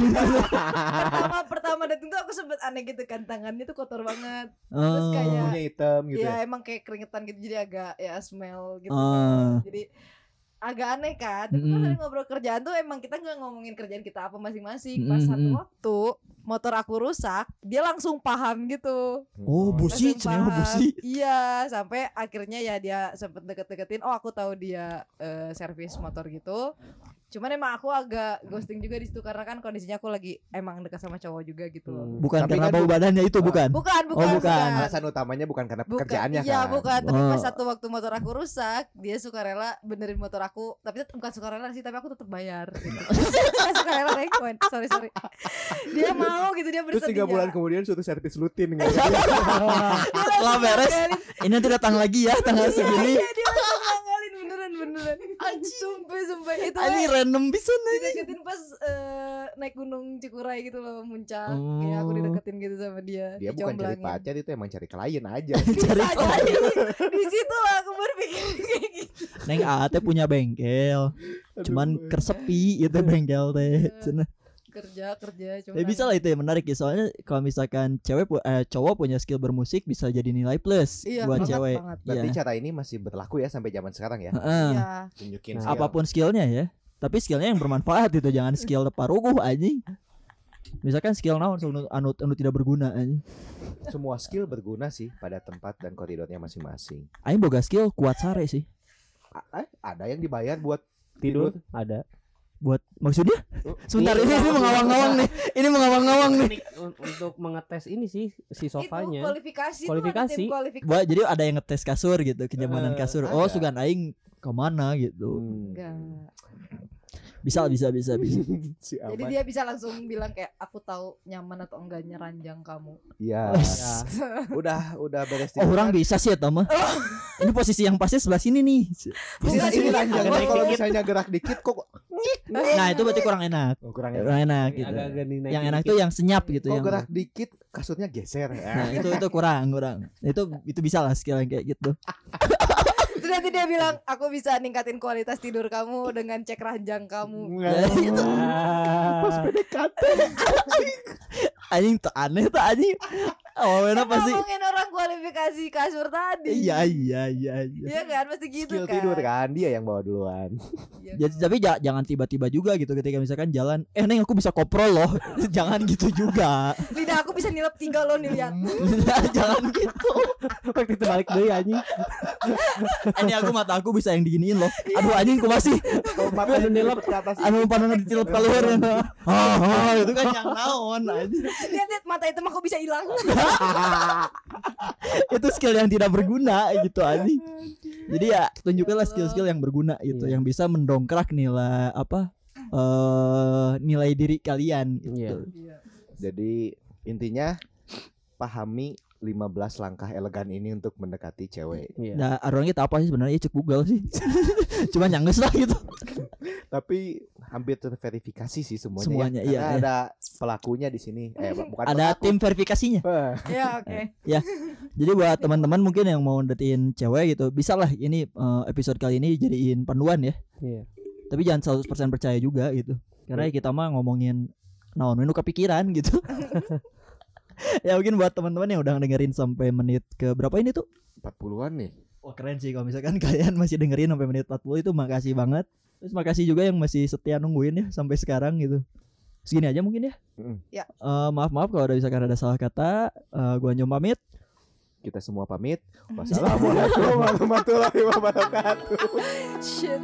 Pertama pertama datang tuh aku sempet aneh gitu kan tangannya tuh kotor banget. Terus Oh. kayak hitam gitu ya ya. emang kayak keringetan gitu jadi agak ya smell gitu. Kan. Jadi agak aneh kan. Tapi Mm-mm. lagi ngobrol kerjaan tuh emang kita nggak ngomongin kerjaan kita apa masing-masing. Pas satu Mm-mm. waktu motor aku rusak, dia langsung paham gitu. oh busi cenah paham. busi Iya, sampai akhirnya ya dia sempet deket-deketin. Oh, aku tahu dia eh, servis motor gitu. Cuman emang aku agak ghosting juga di situ karena kan kondisinya aku lagi emang dekat sama cowok juga gitu loh Hmm. Bukan Tapi karena kan bau badannya itu bukan. bukan bukan Oh, bukan. Alasan utamanya bukan karena Bukan, pekerjaannya iya kan. bukan tapi Oh. pas satu waktu motor aku rusak dia suka rela benerin motor aku tapi tetep, bukan suka rela sih tapi aku tetap bayar gitu. Bukan suka rela rekomen sorry sorry dia mau gitu dia Terus bersedia tiga bulan kemudian suatu servis rutin gitu. Setelah beres, ini nanti datang lagi ya tanggal segini. Iya dia beneran beneran. Sumpah sumpah. Itu we, random bisa nih. dideketin pas eh, naik gunung Cikuray gitu loh muncak. Oh. kayak aku dideketin gitu sama dia. Dia bukan cari pacar itu emang cari klien aja. Cari jadi. di situ lah aku berpikir kayak gitu. Neng Ate punya bengkel, cuman kersepi itu bengkel teh. Kerja kerja cuma Ya bisa lah itu ya menarik ya soalnya kalau misalkan cewek pu- eh, cowok punya skill bermusik bisa jadi nilai plus Iya, buat banget, cewek. banget. Berarti Iya. cara ini masih berlaku ya sampai zaman sekarang ya. Heeh. Iya. Tunjukin Nah, skill. Apa pun skillnya ya. Tapi skillnya yang bermanfaat itu jangan skill paruguh anjing. Misalkan skill naon anu, anu anu tidak berguna anjing. Semua skill berguna sih pada tempat dan koridornya masing-masing. Aing boga skill kuat sare sih. A- eh, ada yang dibayar buat tidur ada Buat maksudnya? Oh, Sebentar ini, ini mengawang-awang nih. Ini mengawang-awang nih. Untuk mengetes ini sih si Itu sofanya kualifikasi, Kualifikasi. Ada kualifikasi. Buat jadi ada yang ngetes kasur gitu, kenyamanan Eh, kasur. Oh, ada. sugan aing ke mana gitu. Hmm. Enggak. Bisa bisa bisa bisa. si Jadi dia bisa langsung bilang kayak aku tahu nyaman atau enggaknya ranjang kamu. Iya. ya. Udah udah beres Oh, orang bisa sih ya Tama. Ini posisi yang pasnya sebelah sini nih. Ini, Bukan ini ranjang Agak kalau dikit. misalnya gerak dikit kok Nah, itu berarti kurang enak. oh, kurang enak. Kurang enak gitu. agak-agak dinaik Yang enak dikit. tuh yang senyap gitu Kok yang gerak dikit kasurnya geser. Nah, itu itu kurang, kurang. Itu itu bisa lah skill yang kayak gitu. Terus nanti dia bilang aku bisa ningkatin kualitas tidur kamu dengan cek ranjang kamu. Ya, itu Pas PDKT anjing tuh aneh tuh anjing. Awalnya Kan pasti ngomongin orang kualifikasi kasur tadi. iya iya iya iya. Iya kan pasti gitu skill kan. tidur kan dia yang bawa duluan. Iya Jadi kan? tapi ja- jangan tiba-tiba juga gitu ketika misalkan jalan eh neng aku bisa koprol loh. jangan gitu juga. lidah aku bisa nilep tiga loh nih lihat. jangan gitu. waktu itu balik deh anjing Ini aku mata aku bisa yang diginiin loh. Aduh anjing ku masih mata lu nilep ke atas anu pandangan ditilup keluar ya. Ah, ah, itu kan yang naon anjing. Lihat lihat mata hitam aku bisa hilang. itu skill yang tidak berguna gitu anjing. Jadi ya tunjukkanlah skill-skill yang berguna gitu, Iya. yang bisa mendongkrak nilai apa eh nilai diri kalian gitu. Iya. Jadi intinya pahami 15 langkah elegan ini untuk mendekati cewek. Iya. Nah, orangnya tahu apa sih sebenarnya cek Google sih. Cuma nyangges lah gitu. Tapi hampir terverifikasi sih semuanya. Semuanya, ya. iya, Karena iya. ada pelakunya di sini. Eh bu- bukan Ada pelaku. tim verifikasinya. Wah, ya oke. Jadi buat teman-teman mungkin yang mau deketin cewek gitu, bisa lah ini eh, episode kali ini jadiin panduan ya. Iya. Tapi jangan 100% percaya juga gitu. Karena kita mah ngomongin naon nu kepikiran gitu. ya mungkin buat teman-teman yang udah dengerin sampai menit ke berapa ini tuh? 40-an nih. Wah keren sih kalau misalkan kalian masih dengerin sampai menit 40 itu makasih banget. Terus makasih juga yang masih setia nungguin ya sampai sekarang gitu. Segini aja mungkin ya. Mm. Ya. Eh, maaf maaf kalau ada misalkan ada salah kata. Eh, gua Nyom pamit. Kita semua pamit. Wassalamualaikum warahmatullahi wabarakatuh. Shit.